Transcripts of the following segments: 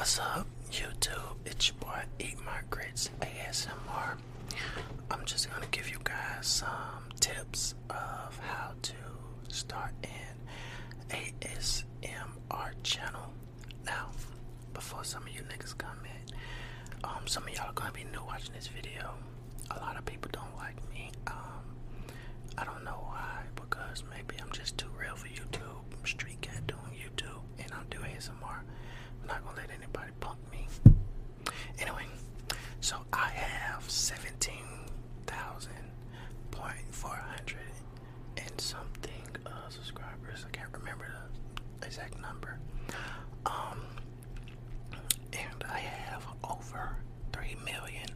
What's up, YouTube? It's your boy Eat My Grits ASMR. I'm just gonna give you guys some tips of how to start an ASMR channel. Now, before some of you niggas comment, um, some of y'all are gonna be new watching this video. A lot of people don't like me. Um, I don't know why, because maybe I'm just too real for YouTube. I'm street cat doing YouTube, and I'm doing ASMR. I'm not gonna let anybody punk me. Anyway, so I have seventeen thousand point four hundred and something uh, subscribers. I can't remember the exact number. Um, and I have over three million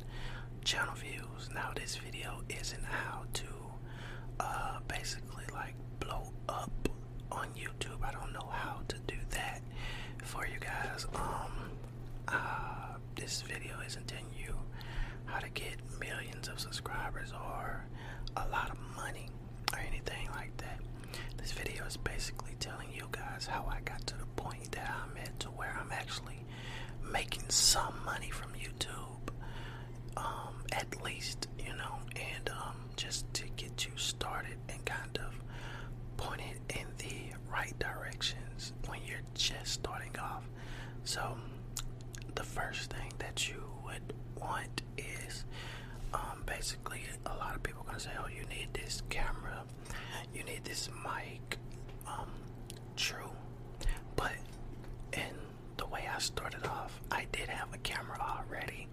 channel views. Now this video isn't how to uh, basically like blow up on YouTube. I don't know how to do that for you guys. Um, uh, this video isn't telling you how to get millions of subscribers or a lot of money or anything like that. This video is basically telling you guys how I got to the point that I'm at to where I'm actually making some money from YouTube. Um, at least, you know, and um, just to get you started and kind of pointed in the right directions when you're just starting off. So, the first thing that you would want is um, basically a lot of people are gonna say, "Oh, you need this camera, you need this mic." Um, true, but in the way I started off, I did have a camera already,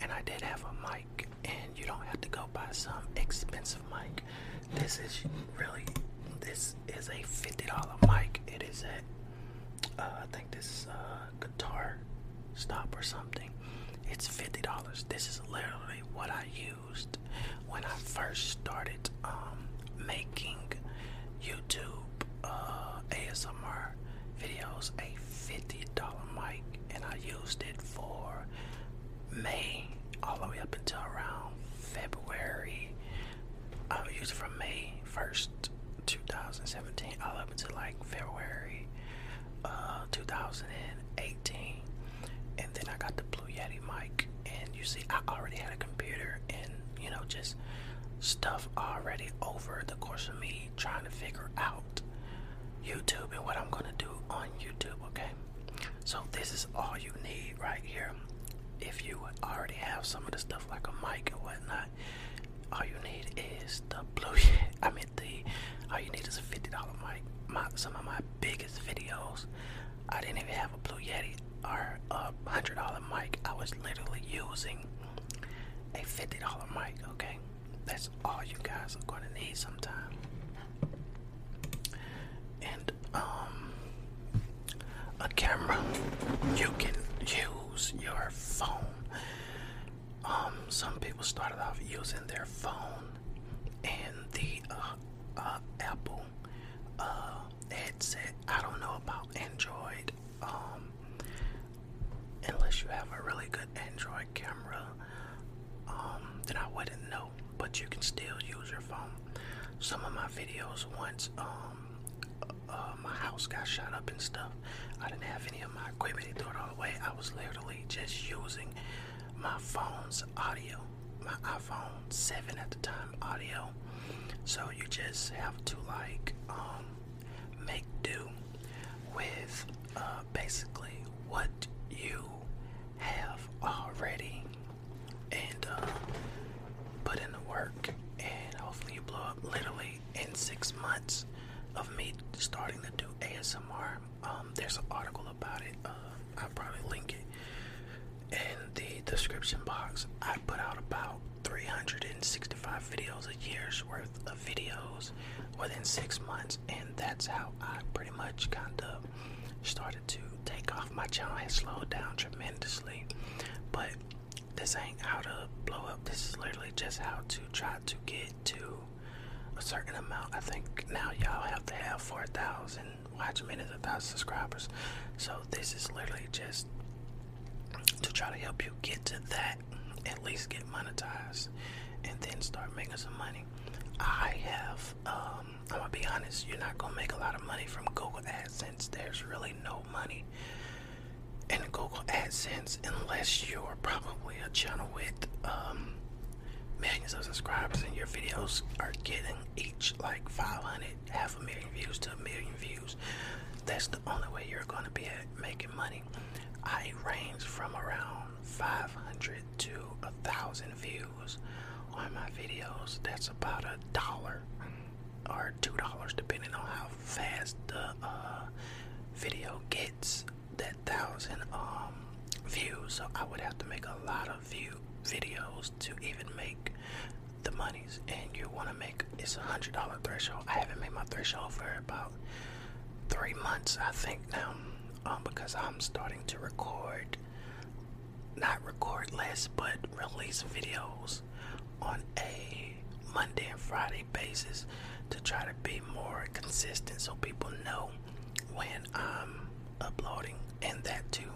and I did have a mic, and you don't have to go buy some expensive mic. This is really, this is a fifty dollar mic. It is at, uh, I think this uh, guitar stop or something. It's fifty dollars. This is literally what I used when I first started um, making YouTube uh, ASMR videos. A fifty dollar mic, and I used it for May all the way up until around February. I used it from May first, 2017, all up until like February uh, 2018 and then I got the Blue Yeti mic, see, I already had a computer and you know just stuff already over the course of me trying to figure out YouTube and what I'm gonna do on YouTube. Okay, so this is all you need right here. If you already have some of the stuff like a mic and whatnot, all you need is the Blue. I mean the. All you need is a fifty dollar mic. My, some of my biggest videos, I didn't even have a Blue Yeti or a hundred dollar mic. I was literally using a fifty dollar mic. Okay, that's all you guys are gonna need sometime. And um, a camera. You can use your phone. Um, some people started off using their phone and the uh, uh, Apple uh, headset. I don't know about Android. Um, unless you have a really good Android camera, um, then I wouldn't know. But you can still use your phone. Some of my videos once, um, uh, my house got shot up and stuff. I didn't have any of my equipment to throw it all away. I was literally just using my phone's audio, my iPhone 7 at the time audio. So you just have to like um, make do with uh, basically what you have already and uh, put in the work and hopefully you blow up literally in six months of me starting to do ASMR. Um, there's an article about it. Uh, I'll probably link it in the description box. I put out about 365 videos a year's worth of videos within six months, and that's how I pretty much kind of started to take off. My channel has slowed down tremendously, but this ain't how to blow up. This is literally just how to try to get to a certain amount. I think now y'all have to have 4,000 watch minutes, a thousand subscribers. So this is literally just to try to help you get to that, at least get monetized, and then start making some money. I have, um, I'm gonna be honest, you're not gonna make a lot of money from Google AdSense. There's really no money in Google AdSense unless you're probably a channel with um, millions of subscribers and your videos are getting each like 500, half a million views to a million views. That's the only way you're to be making money. I range from around 500 to a thousand views on my videos. That's about a dollar or two dollars, depending on how fast the uh, video gets that thousand um, views. So I would have to make a lot of view videos to even make the monies. And you want to make it's a hundred dollar threshold. I haven't made my threshold for about three months, I think now, um, because I'm starting to record, not record less, but release videos on a Monday and Friday basis to try to be more consistent so people know when I'm uploading and that too.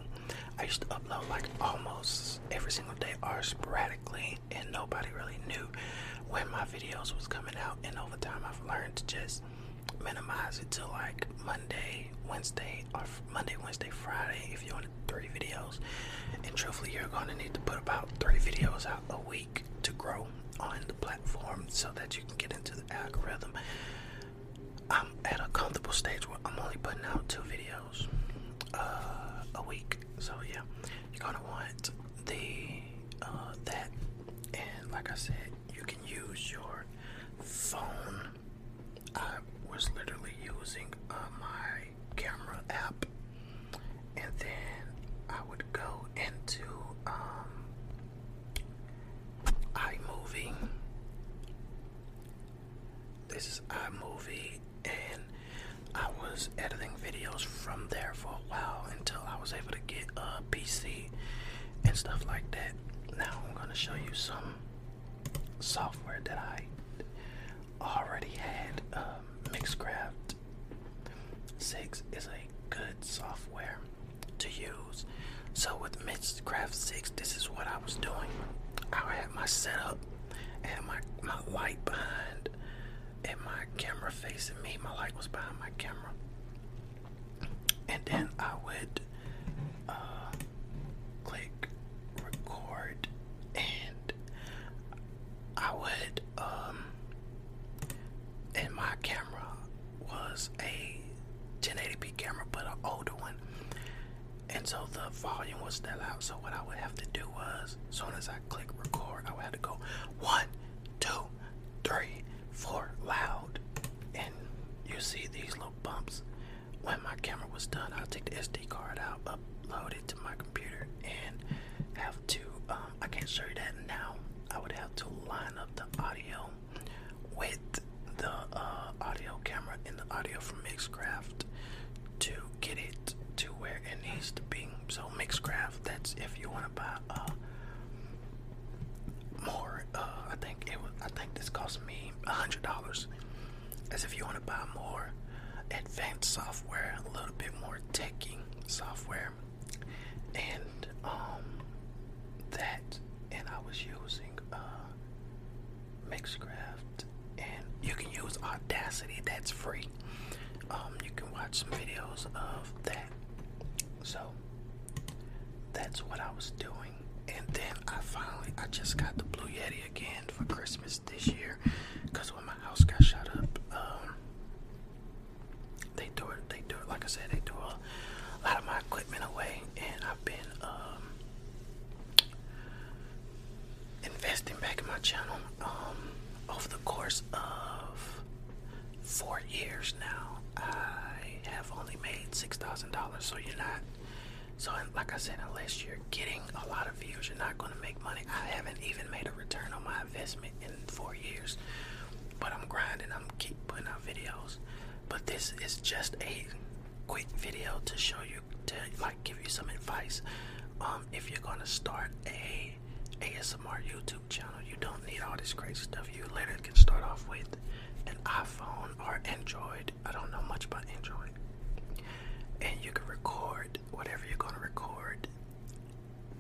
I used to upload like almost every single day or sporadically and nobody really knew when my videos was coming out and over time I've learned to just minimize it to like Monday, Wednesday, or Monday, Wednesday, Friday if you want three videos. And truthfully, you're going to need to put about three videos out a week to grow on the platform so that you can get into the algorithm. I'm at a comfortable stage where I'm only putting out two videos uh, a week. So yeah, you're gonna want the uh, that, and like I said, you can use your phone. I was literally using uh, my camera app, and then I would go into um, iMovie. This is iMovie, and I was editing videos from there for a while until I was able to get a PC and stuff like that. Now I'm to show you some software that I already had. Um, Mixcraft 6 is a good software to use. So with Mixcraft 6, this is what I was doing. I had my setup and my, my light behind and my camera facing me. My light was behind my camera. And then I would uh, click record and I would um and my camera was a 1080p camera but an older one. And so the volume was still out. So what I would have to do was as soon as I click record I would have to go one two three four loud. And you see these little bumps. When my camera was done I'll take the SD card out upload it to my computer and have to um, I can't show you that now. I would have to line up the audio with the uh, audio camera and the audio from Mixcraft to get it to where it needs to be. So Mixcraft, that's if you want to buy uh, more. Uh, I think it. I think this cost me a hundred dollars. As if you want to buy more advanced software, a little bit more techy software, and um, that, and I was using uh, Mixcraft, and you can use Audacity. That's free. Watch some videos of that. So that's what I was doing, and then I finally I just got the Blue Yeti again for Christmas this year, cause when my house got shut up, um, they threw it. They threw it. Like I said, they threw a lot of my equipment away, and I've been um investing back in my channel um, over the course of four years now. I have only made six thousand dollars, so you're not. So, like I said, unless you're getting a lot of views, you're not going to make money. I haven't even made a return on my investment in four years, but I'm grinding. I'm keep putting out videos. But this is just a quick video to show you, to like give you some advice. Um, if you're gonna start a ASMR YouTube channel, you don't need all this crazy stuff. You literally can start off with an iPhone or Android. I don't know much about Android. And you can record whatever you're gonna record.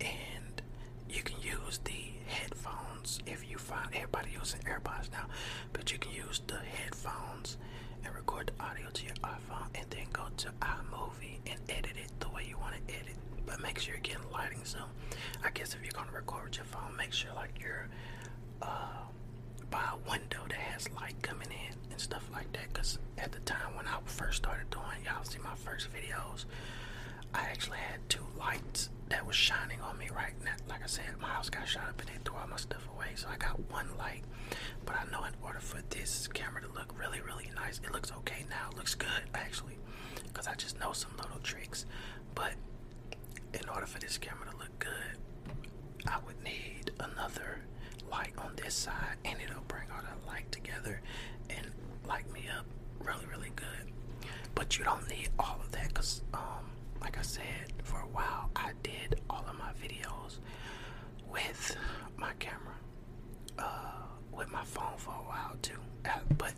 And you can use the headphones if you find everybody using AirPods now, but you can use the headphones and record the audio to your iPhone and then go to iMovie and edit it the way you want to edit. but make sure you're getting lighting. So, I guess if you're gonna record with your phone, make sure like you're uh, by a window that has light coming in and stuff like that. Cause at the time when I first started doing, y'all see my first videos, I actually had two lights that was shining on me right now. Like I said, my house got shot up and they threw all my stuff away, so I got one light. But I know in order for this camera to look really, really nice, it looks okay now. It looks good actually, because I just know some little tricks. But in order for this camera to look good, I would need another light on this side, and it'll bring all the light together and light me up. But you don't need all of that, cause um, like I said, for a while I did all of my videos with my camera, uh, with my phone for a while too. Uh, but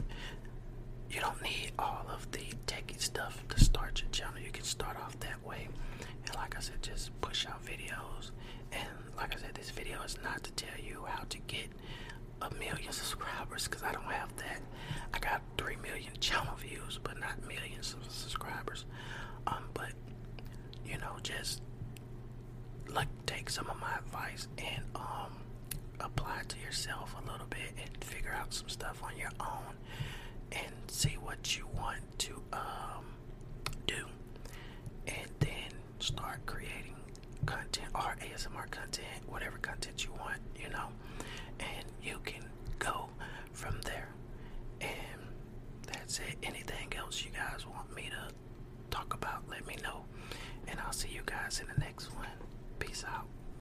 you don't need all of the techie stuff to start your channel. You can start off that way, and like I said, just push out videos. And like I said, this video is not to tell you how to get a million subscribers because I don't have that. I got three million channel views, but not millions of subscribers. Um, but you know, just like take some of my advice and um apply to yourself a little bit and figure out some stuff on your own and see what you want to um do and then start creating content or ASMR content, whatever